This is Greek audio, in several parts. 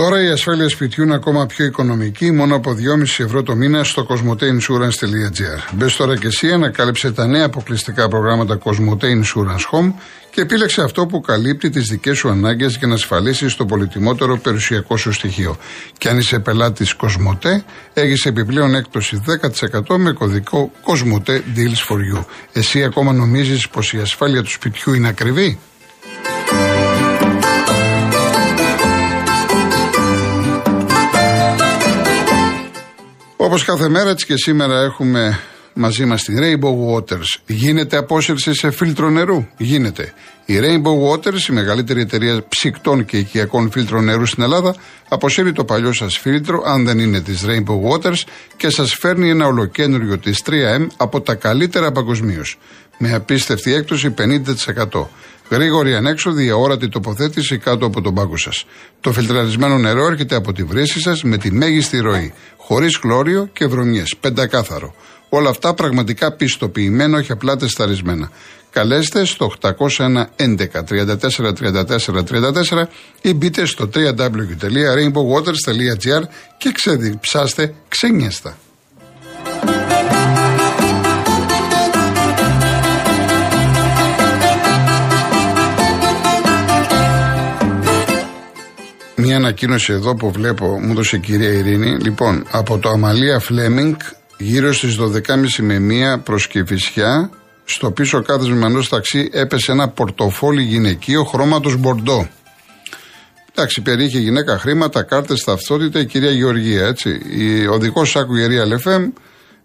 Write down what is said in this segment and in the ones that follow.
Τώρα η ασφάλεια σπιτιού είναι ακόμα πιο οικονομική, μόνο από 2,5 ευρώ το μήνα στο cosmoteinsurance.gr. Μπες τώρα και εσύ, ανακάλυψε τα νέα αποκλειστικά προγράμματα Cosmote Insurance Home και επίλεξε αυτό που καλύπτει τις δικές σου ανάγκες για να ασφαλίσεις το πολυτιμότερο περιουσιακό σου στοιχείο. Και αν είσαι πελάτης Cosmote, έχεις επιπλέον έκπτωση 10% με κωδικό Cosmote Deals for You. Εσύ ακόμα νομίζεις πως η ασφάλεια του σπιτιού είναι ακριβή; Όπως κάθε μέρα, έτσι και σήμερα έχουμε μαζί μας την Rainbow Waters. Γίνεται απόσυρση σε φίλτρο νερού; Γίνεται. Η Rainbow Waters, η μεγαλύτερη εταιρεία ψυκτών και οικιακών φίλτρων νερού στην Ελλάδα, αποσύρει το παλιό σας φίλτρο, αν δεν είναι της Rainbow Waters, και σας φέρνει ένα ολοκένουργιο της 3M από τα καλύτερα παγκοσμίως. Με απίστευτη έκπτωση 50%. Γρήγορη ανέξοδη, αόρατη τοποθέτηση κάτω από τον πάγκο σας. Το φιλτραρισμένο νερό έρχεται από τη βρύση σας με τη μέγιστη ροή, χωρίς χλώριο και βρωμιές, πεντακάθαρο. Όλα αυτά πραγματικά πιστοποιημένα, όχι απλά τεσταρισμένα. Καλέστε στο 801 11 34 34 ή μπείτε στο www.rainbowwaters.gr και ξεδιψάστε ξένιαστα. Μια ανακοίνωση εδώ που βλέπω, μου έδωσε η κυρία Ειρήνη. Λοιπόν, από το Αμαλία Φλέμινγκ, γύρω στις 12.30 με 1 προ Κηφισιά, στο πίσω κάθεσμα ενός ταξί έπεσε ένα πορτοφόλι γυναικείο χρώματος μπορντό. Εντάξει, περιείχε γυναίκα χρήματα, κάρτες, ταυτότητα η κυρία Γεωργία, έτσι. Ο οδικό άκου Γερία Λεφέμ,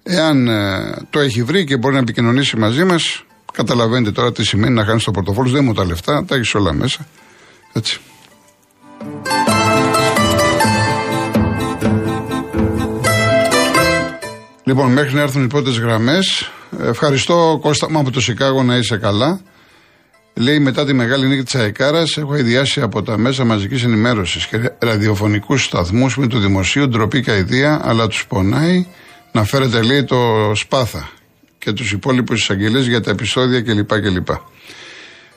εάν ε, το έχει βρει και μπορεί να επικοινωνήσει μαζί μας, καταλαβαίνετε τώρα τι σημαίνει να χάνεις το πορτοφόλι, δεν μου τα λεφτά, τα έχεις όλα μέσα. Έτσι. Λοιπόν, μέχρι να έρθουν οι πρώτες γραμμές, ευχαριστώ Κώστα μου από το Σικάγο να είσαι καλά. Λέει μετά τη μεγάλη νίκη της Αεκάρα, έχω ιδιάσει από τα μέσα μαζικής ενημέρωσης και ραδιοφωνικούς σταθμούς με το δημοσίου ντροπή και αηδία, αλλά τους πονάει να φέρετε λέει το Σπάθα και τους υπόλοιπους εισαγγελίε για τα επεισόδια κλπ. κλπ.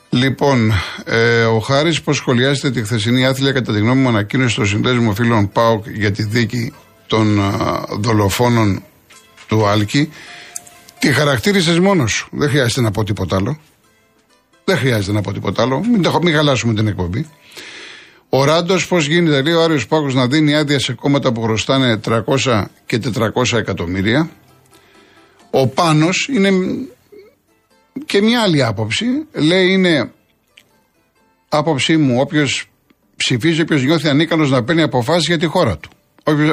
Λοιπόν, ε, ο Χάρης, πώς σχολιάζεται τη χθεσινή άθλια κατά τη γνώμη μου ανακοίνωση των συνδέσμων φίλων ΠΑΟΚ για τη δίκη των α, δολοφόνων του Άλκη. Τη χαρακτήρισες μόνος σου. Δεν χρειάζεται να πω τίποτα άλλο. Δεν χρειάζεται να πω τίποτα άλλο. Μην, μην χαλάσουμε την εκπομπή. Ο Ράντος, πώς γίνεται, λέει ο Άριος Πάκος να δίνει άδεια σε κόμματα που χρωστάνε 300 και 400 εκατομμύρια. Ο Πάνος είναι και μια άλλη άποψη. Λέει είναι άποψή μου, όποιος ψηφίζει, όποιος νιώθει ανίκανος να παίρνει αποφάσεις για τη χώρα του.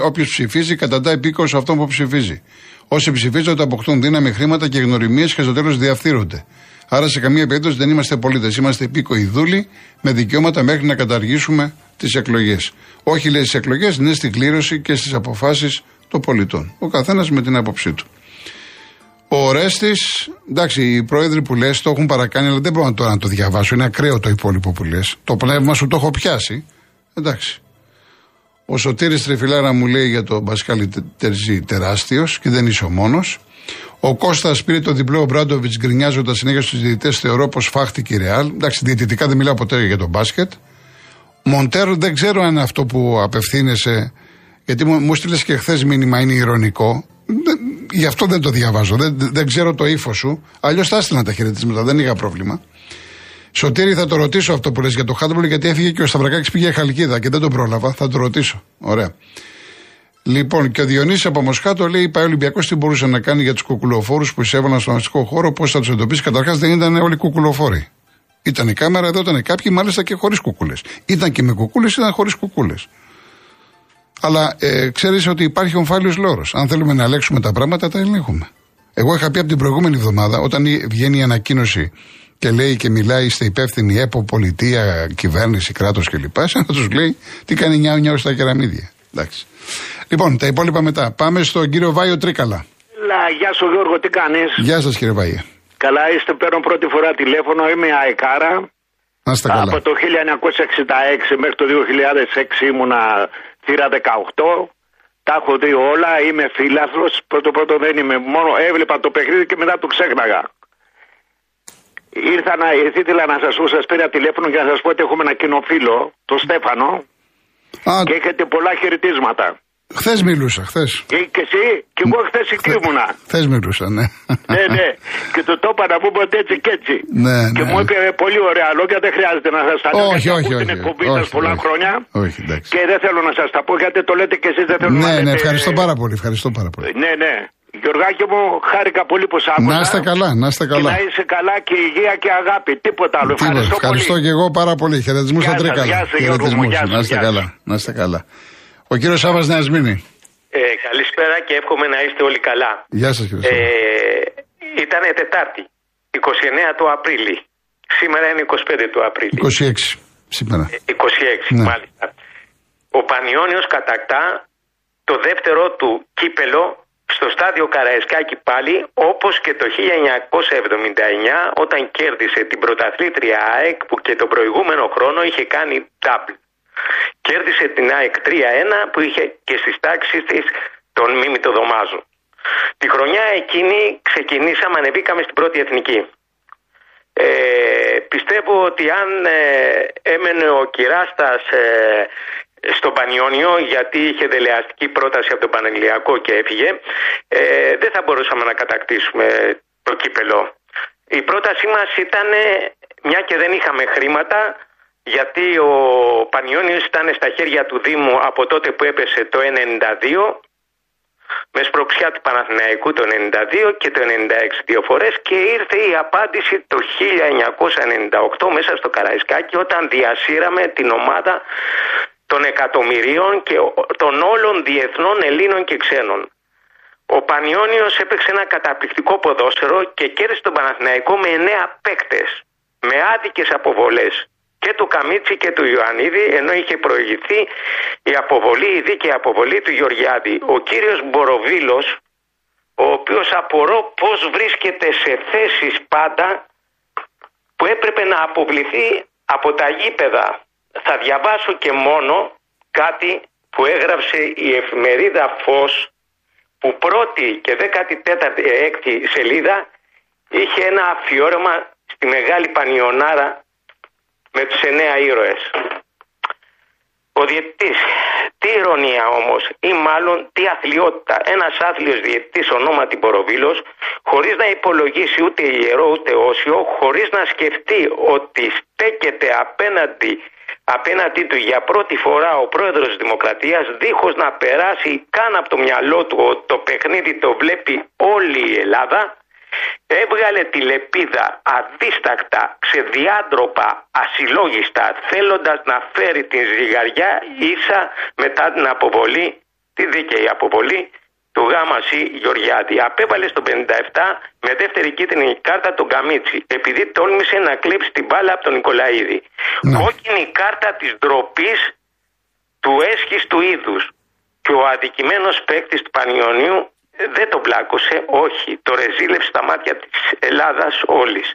Όποιος ψηφίζει, καταντάει πίκο αυτόν που ψηφίζει. Όσοι ψηφίζονται αποκτούν δύναμη, χρήματα και γνωριμίες και στο τέλος διαφθείρονται. Άρα σε καμία περίπτωση δεν είμαστε πολίτες. Είμαστε υπήκοοι δούλοι με δικαιώματα μέχρι να καταργήσουμε τις εκλογές. Όχι λέει στις εκλογές, ναι στην κλήρωση και στις αποφάσεις των πολιτών. Ο καθένας με την άποψή του. Ο Ρέστης, εντάξει, οι πρόεδροι που λες το έχουν παρακάνει, αλλά δεν μπορώ τώρα να το διαβάσω. Είναι ακραίο το υπόλοιπο που λες. Το πνεύμα σου το έχω πιάσει. Εντάξει. Ο Σωτήρης Τρεφιλάρα μου λέει για τον Πασκάλη Τερζή τεράστιος και δεν είσαι ο μόνος. Ο Κώστας πήρε το διπλό ο Μπράντοβιτς γκρινιάζοντας συνέχεια στους διαιτητές. Θεωρώ πως φάχτηκε η Ρεάλ. Εντάξει, διαιτητικά δεν μιλάω ποτέ για τον μπάσκετ. Μοντέρο δεν ξέρω αν αυτό που απευθύνεσαι. Γιατί μου, μου στείλε και χθες μήνυμα είναι ηρωνικό. γι' αυτό δεν το διαβάζω. Δεν, δεν ξέρω το ύφο σου. Αλλιώς θα έστειλα τα χαιρετίσματα. Δεν είχα πρόβλημα. Σωτήρη, θα το ρωτήσω αυτό που λες για το Χάντμπολ, γιατί έφυγε και ο Σταυρακάκης πήγε Χαλκίδα και δεν το πρόλαβα. Θα το ρωτήσω. Ωραία. Λοιπόν, και ο Διονύσης από Μοσχάτο λέει: Πάει ο Ολυμπιακός τι μπορούσε να κάνει για τους κουκουλοφόρους που εισέβαλαν στον αστικό χώρο, πώς θα τους εντοπίσει. Καταρχάς δεν ήταν όλοι κουκουλοφόροι. Ήταν η κάμερα, εδώ ήταν κάποιοι μάλιστα και χωρίς κουκούλες. Ήταν και με κουκούλες, ήταν χωρίς κουκούλες. Αλλά ε, ξέρεις ότι υπάρχει ομφάλιος λόρος. Αν θέλουμε να ελέγξουμε τα πράγματα, τα ελέγχουμε. Εγώ είχα πει από την προηγούμενη εβδομάδα, όταν βγαίνει η ανακοίνωση και λέει και μιλάει, είστε υπεύθυνοι ΕΠΟ, πολιτεία, κυβέρνηση, κράτος κλπ. Σαν να τους λέει τι κάνει νιάου νιάου στα κεραμίδια. Εντάξει. Λοιπόν, τα υπόλοιπα μετά. Πάμε στον κύριο Βάιο Τρίκαλα. Λα, γεια σου Γιώργο, τι κάνεις; Γεια σας κύριε Βάιο. Καλά, είστε παίρνω πρώτη φορά τηλέφωνο, είμαι αεκάρα. Να είστε καλά. Από το 1966 μέχρι το 2006 ήμουνα θύρα 18. Τα έχω δει όλα, είμαι φίλαθλος, πρώτο πρώτο δεν είμαι, μόνο έβλεπα το παιχνίδι και μετά το ξέχναγα. Ήρθα να, ήθελα να σας πω, σας πήρα τηλέφωνο για να σας πω ότι έχουμε ένα κοινοφίλο, τον Στέφανο. Α. Και έχετε πολλά χαιρετίσματα. Χθες μιλούσα, χθες. Και, και εσύ, και εγώ χθες εκεί ήμουνα. Χθες μιλούσα, ναι. ναι, ναι. Και το το είπα να πούμε ότι έτσι και έτσι. Ναι, Και ναι. μου είπε πολύ ωραία λόγια, δεν χρειάζεται να σας τα λέω. Όχι, γιατί όχι, ακούω όχι. την εκπομπή όχι, σας πολλά όχι. χρόνια. Όχι, εντάξει. Και δεν θέλω να σας τα πω γιατί το λέτε και εσείς δεν θέλω να Ναι, ναι, λέτε- ευχαριστώ πάρα πολύ. Ευχαριστώ πάρα πολύ. Ναι, ναι. Γιωργάκη μου, χάρηκα πολύ που σ' άκουσα. Να είστε καλά, να είστε Και καλά. να είσαι καλά και υγεία και αγάπη. Τίποτα άλλο. Τίποτα. Ευχαριστώ, Ευχαριστώ πολύ. και εγώ πάρα πολύ. Χαιρετισμούς Γεια στα σας, Τρίκαλα. γεια σας, Γιώργο μου, Χαιρετισμούς. γεια σας, Να είστε γεια σας. καλά. Να είστε καλά. Ο κύριος Σάβα Νεασμίνη. Ε, καλησπέρα και εύχομαι να είστε όλοι καλά. Γεια σας κύριε Ε, Σάβα. ήταν Τετάρτη, 29 του Απρίλη. Σήμερα είναι 25 του Απρίλη. 26 σήμερα. 26, Ναι. μάλιστα. Ο Πανιόνιος κατακτά το δεύτερο του κύπελο στο στάδιο Καραϊσκάκη πάλι, όπως και το 1979 όταν κέρδισε την πρωταθλήτρια ΑΕΚ που και τον προηγούμενο χρόνο είχε κάνει double. Κέρδισε την ΑΕΚ 3-1 που είχε και στις τάξεις της τον Μίμη το Δωμάζο. Τη χρονιά εκείνη ξεκινήσαμε, ανεβήκαμε στην πρώτη εθνική. Ε, πιστεύω ότι αν ε, έμενε ο Κυράστας ε, στον Πανιόνιο γιατί είχε δελεαστική πρόταση από τον Πανεγλιακό και έφυγε ε, δεν θα μπορούσαμε να κατακτήσουμε το κύπελο. Η πρότασή μας ήταν μια και δεν είχαμε χρήματα γιατί ο Πανιόνιος ήταν στα χέρια του Δήμου από τότε που έπεσε το 92 με σπροξιά του Παναθηναϊκού το 92 και το 96 δύο φορές και ήρθε η απάντηση το 1998 μέσα στο Καραϊσκάκι όταν διασύραμε την ομάδα των εκατομμυρίων και των όλων διεθνών Ελλήνων και ξένων. Ο Πανιόνιος έπαιξε ένα καταπληκτικό ποδόσφαιρο και κέρδισε τον Παναθηναϊκό με 9 παίκτες, με άδικες αποβολές και του Καμίτσι και του Ιωαννίδη, ενώ είχε προηγηθεί η αποβολή, η δίκαιη αποβολή του Γεωργιάδη. Ο κύριος Μποροβίλος, ο οποίος απορώ πώς βρίσκεται σε θέσεις πάντα που έπρεπε να αποβληθεί από τα γήπεδα. Θα διαβάσω και μόνο κάτι που έγραψε η εφημερίδα Φως που πρώτη και 14η έκτη σελίδα είχε ένα αφιόρωμα στη Μεγάλη Πανιονάρα με τους εννέα ήρωες. Ο διαιτητής, τι ηρωνία όμως ή μάλλον τι αθλειότητα. Ένας άθλιος διαιτητής ονόματι Μποροβίλος χωρίς να υπολογίσει ούτε ιερό ούτε όσιο, χωρίς να σκεφτεί ότι στέκεται απέναντι απέναντί του για πρώτη φορά ο πρόεδρος της Δημοκρατίας δίχως να περάσει καν από το μυαλό του ότι το παιχνίδι το βλέπει όλη η Ελλάδα έβγαλε τη λεπίδα αδίστακτα, ξεδιάντροπα, ασυλλόγιστα θέλοντας να φέρει την ζυγαριά ίσα μετά την αποβολή, τη δίκαιη αποβολή του Γάμα Σι Γεωργιάδη. Απέβαλε στο 57 με δεύτερη κίτρινη κάρτα τον Καμίτσι επειδή τόλμησε να κλείψει την μπάλα από τον Νικολαίδη. Ναι. Κόκκινη κάρτα της ντροπής του έσχης του είδους και ο αδικημένος παίκτης του Πανιωνίου δεν τον πλάκωσε, όχι, το ρεζίλεψε στα μάτια της Ελλάδας όλης.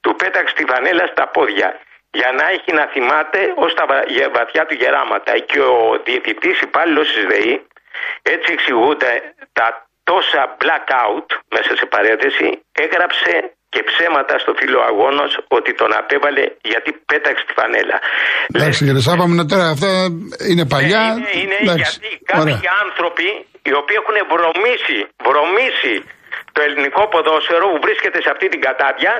Του πέταξε τη βανέλα στα πόδια για να έχει να θυμάται ως τα βα- για βαθιά του γεράματα. Και ο διαιτητής υπάλληλος της ΔΕΗ, έτσι εξηγούνται τα τόσα blackout, μέσα σε παρένθεση, έγραψε και ψέματα στο φίλο αγώνος ότι τον απέβαλε γιατί πέταξε τη φανέλα. Εντάξει κύριε Σάβα μου, τώρα αυτά είναι παλιά. Ναι, Είναι, είναι Εντάξει, γιατί κάποιοι ωραία. άνθρωποι οι οποίοι έχουν βρωμίσει, βρωμίσει το ελληνικό ποδόσφαιρο που βρίσκεται σε αυτή την κατάδια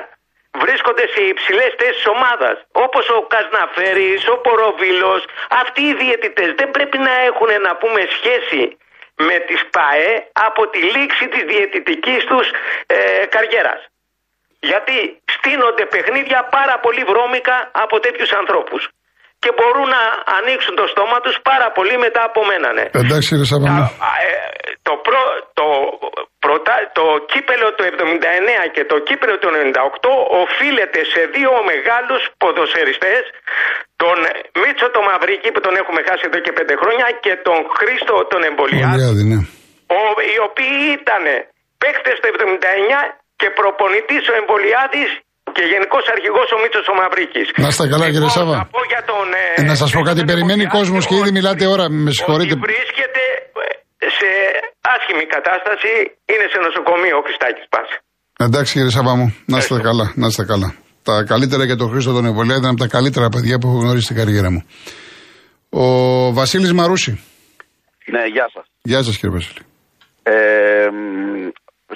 βρίσκονται σε υψηλές θέσεις ομάδας. Όπως ο Κασναφέρης, ο Ποροβίλος. Αυτοί οι διαιτητές δεν πρέπει να έχουν να πούμε σχέση με τι ΠΑΕ από τη λήξη της διαιτητικής τους ε, καριέρας. Γιατί στείνονται παιχνίδια πάρα πολύ βρώμικα από τέτοιους ανθρώπους. Και μπορούν να ανοίξουν το στόμα τους πάρα πολύ μετά από μένα. Ναι. Εντάξει κύριε Σάβα μου. Α, ε, το, προ, το, πρωτά, το κύπελο του 79 και το κύπελο του 98 οφείλεται σε δύο μεγάλους ποδοσφαιριστές τον Μίτσο το Μαυρίκη που τον έχουμε χάσει εδώ και πέντε χρόνια και τον Χρήστο τον Εμπολιάδη Πολυάδη, ναι. ο, οι οποίοι ήταν παίκτες το 79 και προπονητής ο Εμπολιάδης και γενικός αρχηγός ο Μίτσος ο Μαυρίκης. Να είστε καλά, κύριε Εγώ Σάβα. θα πω για τον, Ε, να σας πω κάτι, τον περιμένει Εμπολιάδη κόσμος και ήδη ότι- μιλάτε ώρα, με συγχωρείτε. Ότι βρίσκεται ε, σε άσχημη κατάσταση, είναι σε νοσοκομείο ο Χριστάκης Πάση. Εντάξει κύριε Σάβα μου, να είστε καλά, να είστε καλά. Τα καλύτερα για τον Χρήστο τον Εμβολιάδη είναι από τα καλύτερα παιδιά που έχω γνωρίσει στην καριέρα μου. Ο Βασίλης Μαρούση. Ναι, γεια σας. Γεια σας, κύριε Βασίλη. Ε,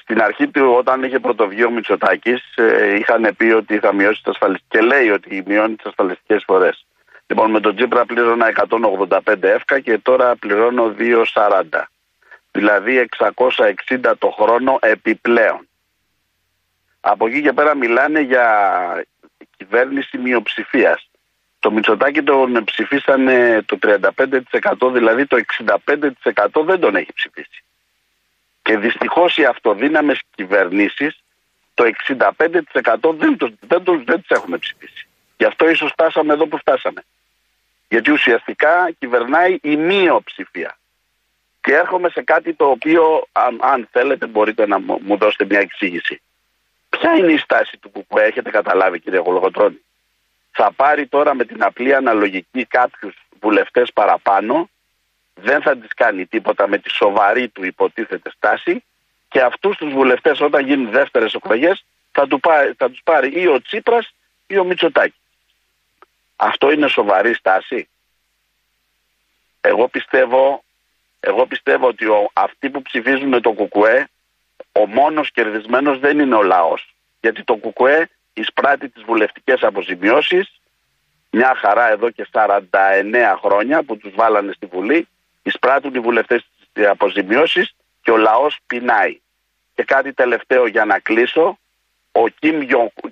στην αρχή του, όταν είχε πρωτοβγεί ο Μητσοτάκης, ε, είχαν πει ότι θα μειώσει τις ασφαλιστικές. και λέει ότι μειώνει τις ασφαλιστικές φορές. Λοιπόν, με τον Τζίπρα πλήρωνα 185 εύκα και τώρα πληρώνω 240. Δηλαδή 660 το χρόνο επιπλέον. Από εκεί και πέρα μιλάνε για κυβέρνηση μειοψηφίας. Το Μητσοτάκη τον ψηφίσανε το 35%, δηλαδή το 65% δεν τον έχει ψηφίσει. Και δυστυχώς οι αυτοδύναμες κυβερνήσεις το 65% δεν, το, δεν, το, δεν τις έχουμε ψηφίσει. Γι' αυτό ίσως φτάσαμε εδώ που φτάσαμε. Γιατί ουσιαστικά κυβερνάει η μειοψηφία. Και έρχομαι σε κάτι το οποίο, αν, αν θέλετε, μπορείτε να μου δώσετε μια εξήγηση. Ποια είναι η στάση του που έχετε καταλάβει, κύριε Γολογοτρόνη; Θα πάρει τώρα με την απλή αναλογική κάποιους βουλευτές παραπάνω δεν θα της κάνει τίποτα με τη σοβαρή του υποτίθεται στάση και αυτούς τους βουλευτές όταν γίνουν δεύτερες εκλογές θα, του πάρει, θα τους πάρει ή ο Τσίπρας ή ο Μητσοτάκης. Αυτό είναι σοβαρή στάση. Εγώ πιστεύω, εγώ πιστεύω ότι ο, αυτοί που ψηφίζουν το ΚΚΕ ο μόνος κερδισμένος δεν είναι ο λαός. Γιατί το ΚΚΕ εισπράττει τις βουλευτικές αποζημιώσεις μια χαρά εδώ και 49 χρόνια που τους βάλανε στη Βουλή εισπράττουν οι βουλευτές τις αποζημιώσεις και ο λαός πεινάει. Και κάτι τελευταίο για να κλείσω. Ο Κιμ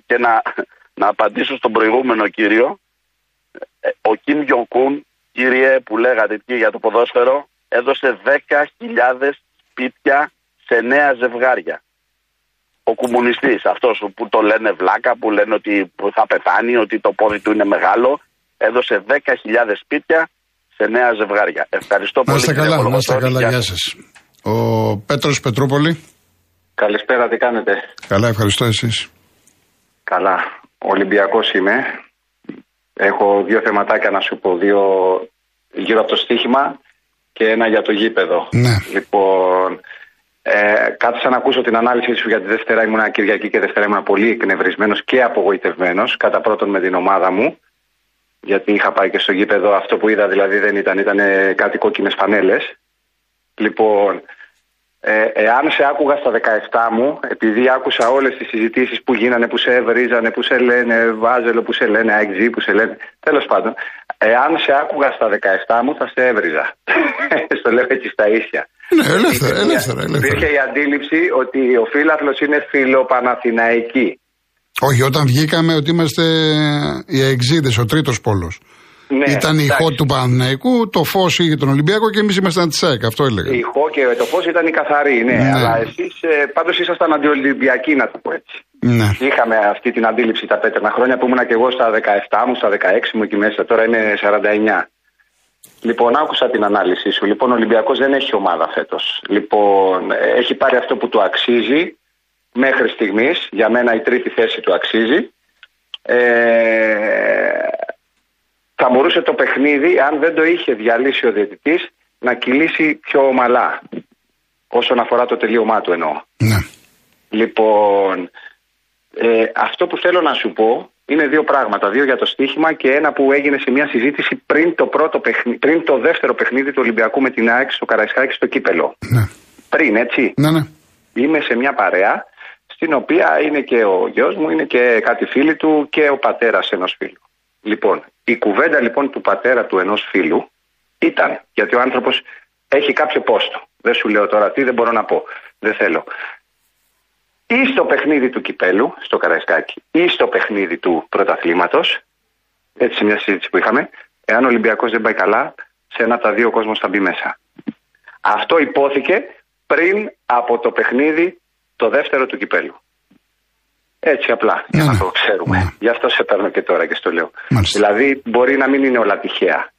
και να, να απαντήσω στον προηγούμενο κύριο. Ε, ο Κιμ Γιονκούν, κύριε που λέγατε και για το ποδόσφαιρο, έδωσε 10.000 σπίτια σε νέα ζευγάρια. Ο κομμουνιστής, αυτός που το λένε βλάκα, που λένε ότι θα πεθάνει, ότι το πόδι του είναι μεγάλο, έδωσε 10.000 σπίτια σε νέα ζευγάρια. Ευχαριστώ πολύ. Να καλά, να είστε καλά, γεια σας. Ο Πέτρος Πετρούπολη. Καλησπέρα, τι κάνετε; Καλά, ευχαριστώ εσείς. Καλά. Ολυμπιακός είμαι. Έχω δύο θεματάκια να σου πω. Δύο γύρω από το στοίχημα και ένα για το γήπεδο. Ναι. Λοιπόν, ε, κάθισα να ακούσω την ανάλυση σου για τη Δευτέρα. Ήμουν Κυριακή και Δευτέρα ήμουν πολύ εκνευρισμένος και απογοητευμένος. Κατά πρώτον με την ομάδα μου γιατί είχα πάει και στο γήπεδο, αυτό που είδα δηλαδή δεν ήταν, ήταν κάτι κόκκινες φανέλες. Λοιπόν, ε, εάν σε άκουγα στα 17 μου, επειδή άκουσα όλες τις συζητήσεις που γίνανε, που σε ευρίζανε, που σε λένε Βάζελο, που σε λένε AXG, που σε λένε. Τέλος πάντων, εάν σε άκουγα στα 17 μου, θα σε έβριζα. Στο λέω έτσι στα ίσια. Ναι, ελεύθερα, ελεύθερα, ελεύθερα. Υπήρχε η αντίληψη ότι ο φίλαθλο είναι φιλοπαναθηναϊκή. Όχι, όταν βγήκαμε ότι είμαστε οι εξήδε, ο τρίτος πόλος. Ναι, ήταν η ηχό του Παναθηναϊκού, το φως είχε τον Ολυμπιακό και εμείς ήμασταν της ΣΑΕΚ. Αυτό έλεγα. Η ηχό και το φως ήταν η καθαρή, ναι. ναι. Αλλά εσείς ε, πάντως ήσασταν αντιολυμπιακοί, να το πω έτσι. Ναι. Είχαμε αυτή την αντίληψη τα πέτρινα χρόνια που ήμουν και εγώ στα 17 μου, στα 16 μου εκεί μέσα. Τώρα είναι 49. Λοιπόν, άκουσα την ανάλυση σου. Λοιπόν, ο Ολυμπιακός δεν έχει ομάδα φέτος. Λοιπόν, ε, έχει πάρει αυτό που του αξίζει μέχρι στιγμής, για μένα η τρίτη θέση του αξίζει. Ε, θα μπορούσε το παιχνίδι, αν δεν το είχε διαλύσει ο διαιτητής, να κυλήσει πιο ομαλά. Όσον αφορά το τελείωμά του εννοώ. Ναι. Λοιπόν, ε, αυτό που θέλω να σου πω είναι δύο πράγματα. Δύο για το στοίχημα και ένα που έγινε σε μια συζήτηση πριν το, πρώτο πριν το δεύτερο παιχνίδι του Ολυμπιακού με την ΑΕΚ στο Καραϊσκάκη στο Κύπελο. Ναι. Πριν, έτσι. Ναι, ναι. Είμαι σε μια παρέα στην οποία είναι και ο γιος μου, είναι και κάτι φίλοι του και ο πατέρας ενός φίλου. Λοιπόν, η κουβέντα λοιπόν του πατέρα του ενός φίλου ήταν, γιατί ο άνθρωπος έχει κάποιο πόστο. Δεν σου λέω τώρα τι, δεν μπορώ να πω. Δεν θέλω. Ή στο παιχνίδι του κυπέλου, στο Καραϊσκάκι, ή στο παιχνίδι του πρωταθλήματος, έτσι σε μια συζήτηση που είχαμε, εάν ο Ολυμπιακός δεν πάει καλά, σε ένα από τα δύο κόσμος θα μπει μέσα. Αυτό υπόθηκε πριν από το παιχνίδι το δεύτερο του κυπέλου. Έτσι απλά, για να ναι. το ξέρουμε. Ναι. Γι' αυτό σε παίρνω και τώρα και στο λέω. Δηλαδή, μπορεί να μην είναι όλα τυχαία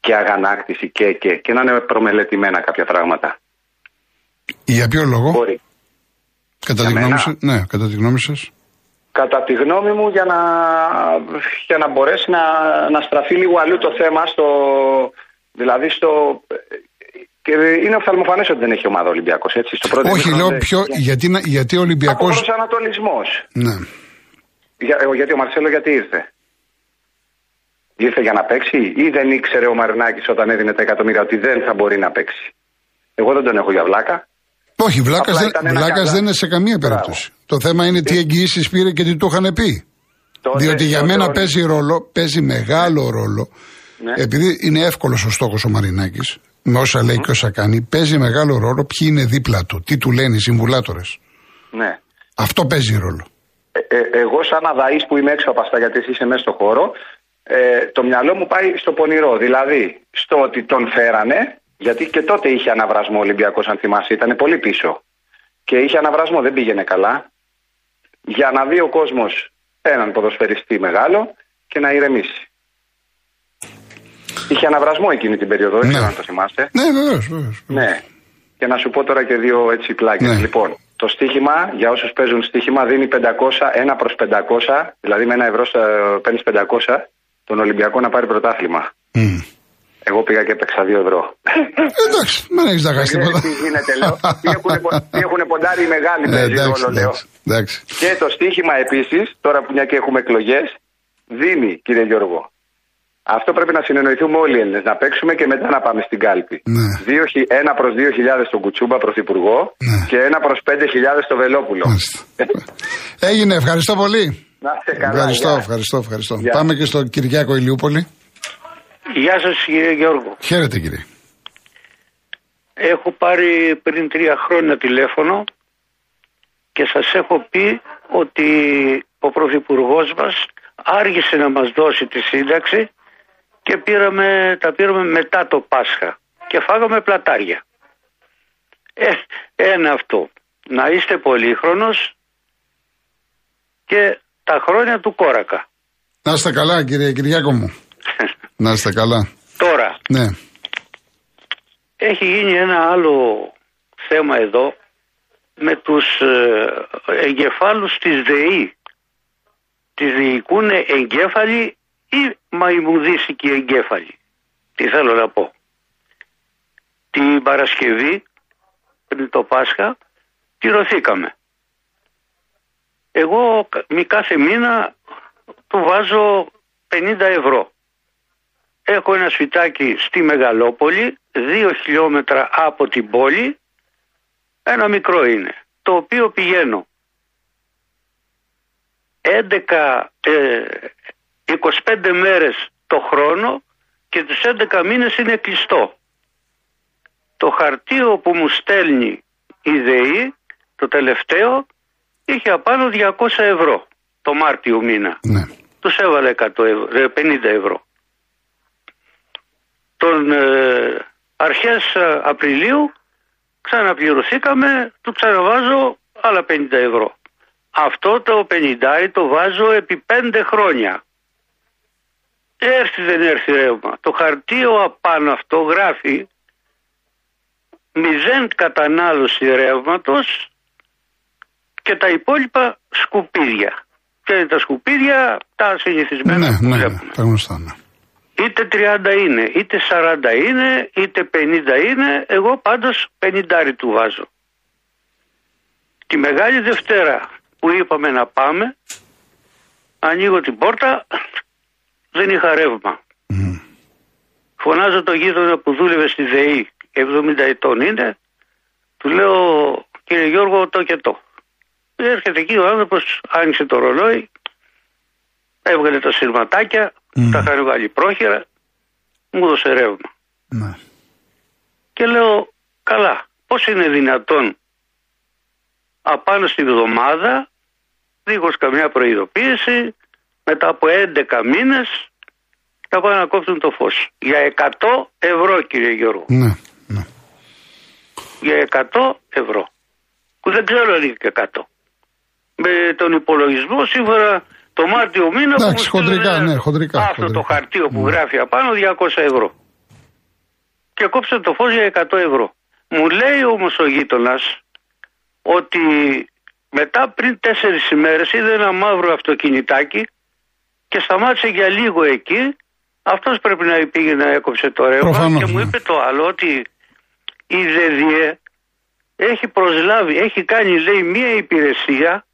και αγανάκτηση και, και, και να είναι προμελετημένα κάποια πράγματα. Για ποιο λόγο; Μπορεί. Κατά, τη γνώμη, σας, ναι, κατά τη γνώμη σας. Κατά τη γνώμη μου για να, για να μπορέσει να, να στραφεί λίγο αλλού το θέμα στο, δηλαδή στο, και είναι οφθαλμοφανές ότι δεν έχει ομάδα ο Ολυμπιακό. Όχι, λέω πιο. Γιατί, γιατί ο Ολυμπιακό. Από προσανατολισμό. Ναι. Για, γιατί ο Μαρσέλο γιατί ήρθε; Ήρθε για να παίξει ή δεν ήξερε ο Μαρινάκης όταν έδινε τα εκατομμύρια ότι δεν θα μπορεί να παίξει; Εγώ δεν τον έχω για βλάκα. Όχι, βλάκας Απλά δεν, ήταν ένα βλάκας καλά- δεν είναι σε καμία Μπράβο. περίπτωση. Το θέμα είναι τι εγγυήσεις πήρε και τι του είχαν πει. Τότε- Διότι για τότε μένα ο- παίζει ρόλο, παίζει μεγάλο ρόλο. Ναι. Επειδή είναι εύκολος ο στόχος ο Μαρινάκης, με όσα λέει και όσα κάνει, παίζει μεγάλο ρόλο ποιοι είναι δίπλα του, τι του λένε οι συμβουλάτορες. Ναι. Αυτό παίζει ρόλο. Ε, ε, εγώ σαν αδαής που είμαι έξω από αυτά γιατί εσύ είσαι μέσα στο χώρο ε, το μυαλό μου πάει στο πονηρό δηλαδή στο ότι τον φέρανε γιατί και τότε είχε αναβρασμό ο Ολυμπιακός αν θυμάσαι ήταν πολύ πίσω και είχε αναβρασμό δεν πήγαινε καλά για να δει ο κόσμος έναν ποδοσφαιριστή μεγάλο και να ηρεμήσει είχε αναβρασμό εκείνη την περίοδο δεν Ναι. ξέρω αν το θυμάστε Ναι, βεβαίως, βεβαίως. ναι. Και να σου πω τώρα και δύο έτσι πλάκες. Ναι. Λοιπόν, το στοίχημα για όσους παίζουν στοίχημα δίνει 500, 1 προς 500, δηλαδή με ένα ευρώ στα- παίρνεις 500, τον Ολυμπιακό να πάρει πρωτάθλημα. Εγώ πήγα και έπαιξα 2 ευρώ. Εντάξει, δεν έχεις να χάσεις Δεν τίποτα. τι γίνεται, λέω. Τι έχουνε πο- τι έχουνε ποντάρει οι μεγάλοι Ε, παίζει εντάξει, ρόλο, λέω. εντάξει, εντάξει. Και το στοίχημα επίσης, τώρα που μια και έχουμε εκλογές, δίνει, κύριε Γιώργο. Αυτό πρέπει να συνεννοηθούμε όλοι οι Έλληνες. Να παίξουμε και μετά να πάμε στην κάλπη. Ναι. Δύο χι- ένα προς 2.000 στον Κουτσούμπα πρωθυπουργό Ναι. και ένα προς 5.000 στο Βελόπουλο. Μάλιστα. Έγινε, ευχαριστώ πολύ. Να είστε καλά. Ευχαριστώ, γεια. ευχαριστώ, ευχαριστώ. Γεια. Πάμε και στον Κυριάκο Ηλιούπολη. Γεια σας κύριε Γιώργο. Χαίρετε κύριε. Έχω πάρει πριν τρία χρόνια τηλέφωνο και σας έχω πει ότι ο Πρωθυπουργός μας άργησε να μας δώσει τη σύνταξη και πήραμε, τα πήραμε μετά το Πάσχα και φάγαμε πλατάρια. Ε, ένα αυτό. Να είστε πολύχρονος και τα χρόνια του κόρακα. Να είστε καλά κύριε Κυριάκο μου. Να είστε καλά. Τώρα, Ναι. έχει γίνει ένα άλλο θέμα εδώ με τους ε, εγκεφάλους της ΔΕΗ. Τις διοικούν εγκέφαλοι ή μαϊμουδίσικοι εγκέφαλοι. Τι θέλω να πω. Την Παρασκευή πριν το Πάσχα πληρωθήκαμε. Εγώ κα- μη κάθε μήνα του βάζω 50 ευρώ. Έχω ένα σπιτάκι στη Μεγαλόπολη, δύο χιλιόμετρα από την πόλη, ένα μικρό είναι, το οποίο πηγαίνω 11, ε, 25 μέρες το χρόνο και τους 11 μήνες είναι κλειστό. Το χαρτίο που μου στέλνει η ΔΕΗ, το τελευταίο, είχε απάνω 200 ευρώ το Μάρτιο μήνα. Ναι. Τους έβαλε 100 ευρώ, ε, 50 ευρώ. Τον ε, αρχές ε, Απριλίου ξαναπληρωθήκαμε, του ξαναβάζω άλλα 50 ευρώ. Αυτό το 50 το βάζω επί 5 χρόνια. Έρθει δεν έρθει ρεύμα. Το χαρτίο απάνω αυτό γράφει μηδέν κατανάλωση ρεύματος και τα υπόλοιπα σκουπίδια. Και τα σκουπίδια τα συνηθισμένα Ναι, που ναι, ναι, βλέπουμε. τα γνωστά. Ναι. Είτε 30 είναι, είτε 40 είναι, είτε 50 είναι, εγώ πάντως 50 του βάζω. Τη Μεγάλη Δευτέρα που είπαμε να πάμε, ανοίγω την πόρτα, δεν είχα ρεύμα. Φωνάζω το γείτονα που δούλευε στη ΔΕΗ, 70 ετών είναι, του λέω κύριε Γιώργο το και το. Έρχεται εκεί ο άνθρωπος, άνοιξε το ρολόι, έβγαλε τα σειρματάκια, τα είχαν βάλει πρόχειρα, μου έδωσε ρεύμα. Ναι. Και λέω, καλά, πώς είναι δυνατόν απάνω στη βδομάδα, δίχως καμιά προειδοποίηση, μετά από 11 μήνες, θα πάνε να κόψουν το φως. Για 100 ευρώ κύριε Γιώργο. Ναι. ναι. Για 100 ευρώ. Που δεν ξέρω αν είναι και 100. Με τον υπολογισμό σύμφωνα το Μάρτιο μήνα Εντάξει, που μου στείλανε χοντρικά, ναι, χοντρικά, Αυτό χοντρικά. το χαρτίο που γράφει απάνω 200 ευρώ. Και κόψε το φως για 100 ευρώ. Μου λέει όμως ο γείτονα ότι μετά πριν τέσσερις ημέρες είδε ένα μαύρο αυτοκινητάκι και σταμάτησε για λίγο εκεί. Αυτός πρέπει να πήγε να έκοψε το ρεύμα Προφανώς, και μου ναι. είπε το άλλο ότι η ΔΕΔΙΕ έχει προσλάβει, έχει κάνει λέει μία υπηρεσία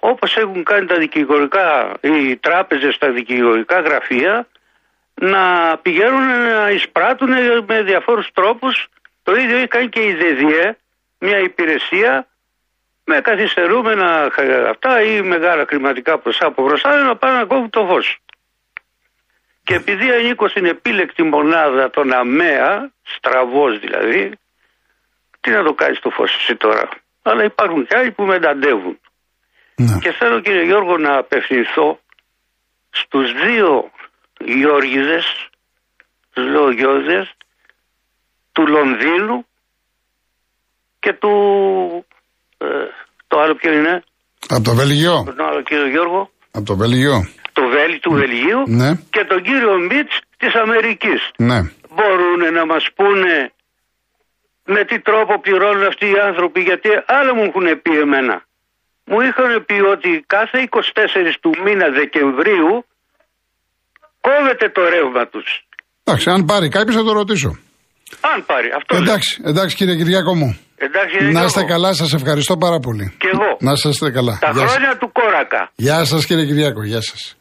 όπως έχουν κάνει τα δικηγορικά, οι τράπεζες στα δικηγορικά γραφεία να πηγαίνουν να εισπράττουν με διαφόρους τρόπους. Το ίδιο έχει κάνει και η ΔΕΔΙΕ, μια υπηρεσία με καθυστερούμενα αυτά ή μεγάλα χρηματικά ποσά από μπροστά να πάνε να κόβουν το φως. Και επειδή ανήκω στην επίλεκτη μονάδα των ΑΜΕΑ, στραβός δηλαδή, τι να το κάνεις το φως εσύ τώρα. Αλλά υπάρχουν και άλλοι που μεταντεύουν. Ναι. Και θέλω κύριε Γιώργο να απευθυνθώ στους δύο Γιώργιδες, τους δύο Γιώργιδες, του Λονδίνου και του, ε, το άλλο ποιο είναι, Από το Βέλγιο. τον άλλο κύριο Γιώργο, Από το Βέλγιο. το Βέλη του Βελγίου Ναι. και τον κύριο Μίτς της Αμερικής. Ναι. Μπορούν να μας πούνε με τι τρόπο πληρώνουν αυτοί οι άνθρωποι γιατί άλλα μου έχουν πει εμένα. Μου είχαν πει ότι κάθε 24 του μήνα Δεκεμβρίου κόβεται το ρεύμα τους. Εντάξει, αν πάρει κάποιος θα το ρωτήσω. Αν πάρει αυτό. λέω. Εντάξει, εντάξει κύριε Κυριάκο μου. Εντάξει, Να Γιώργο. είστε καλά, σας ευχαριστώ πάρα πολύ. Κι εγώ. Να είστε καλά. Τα Γεια σας. χρόνια του Κόρακα. Γεια σας κύριε Κυριάκο, γεια σας.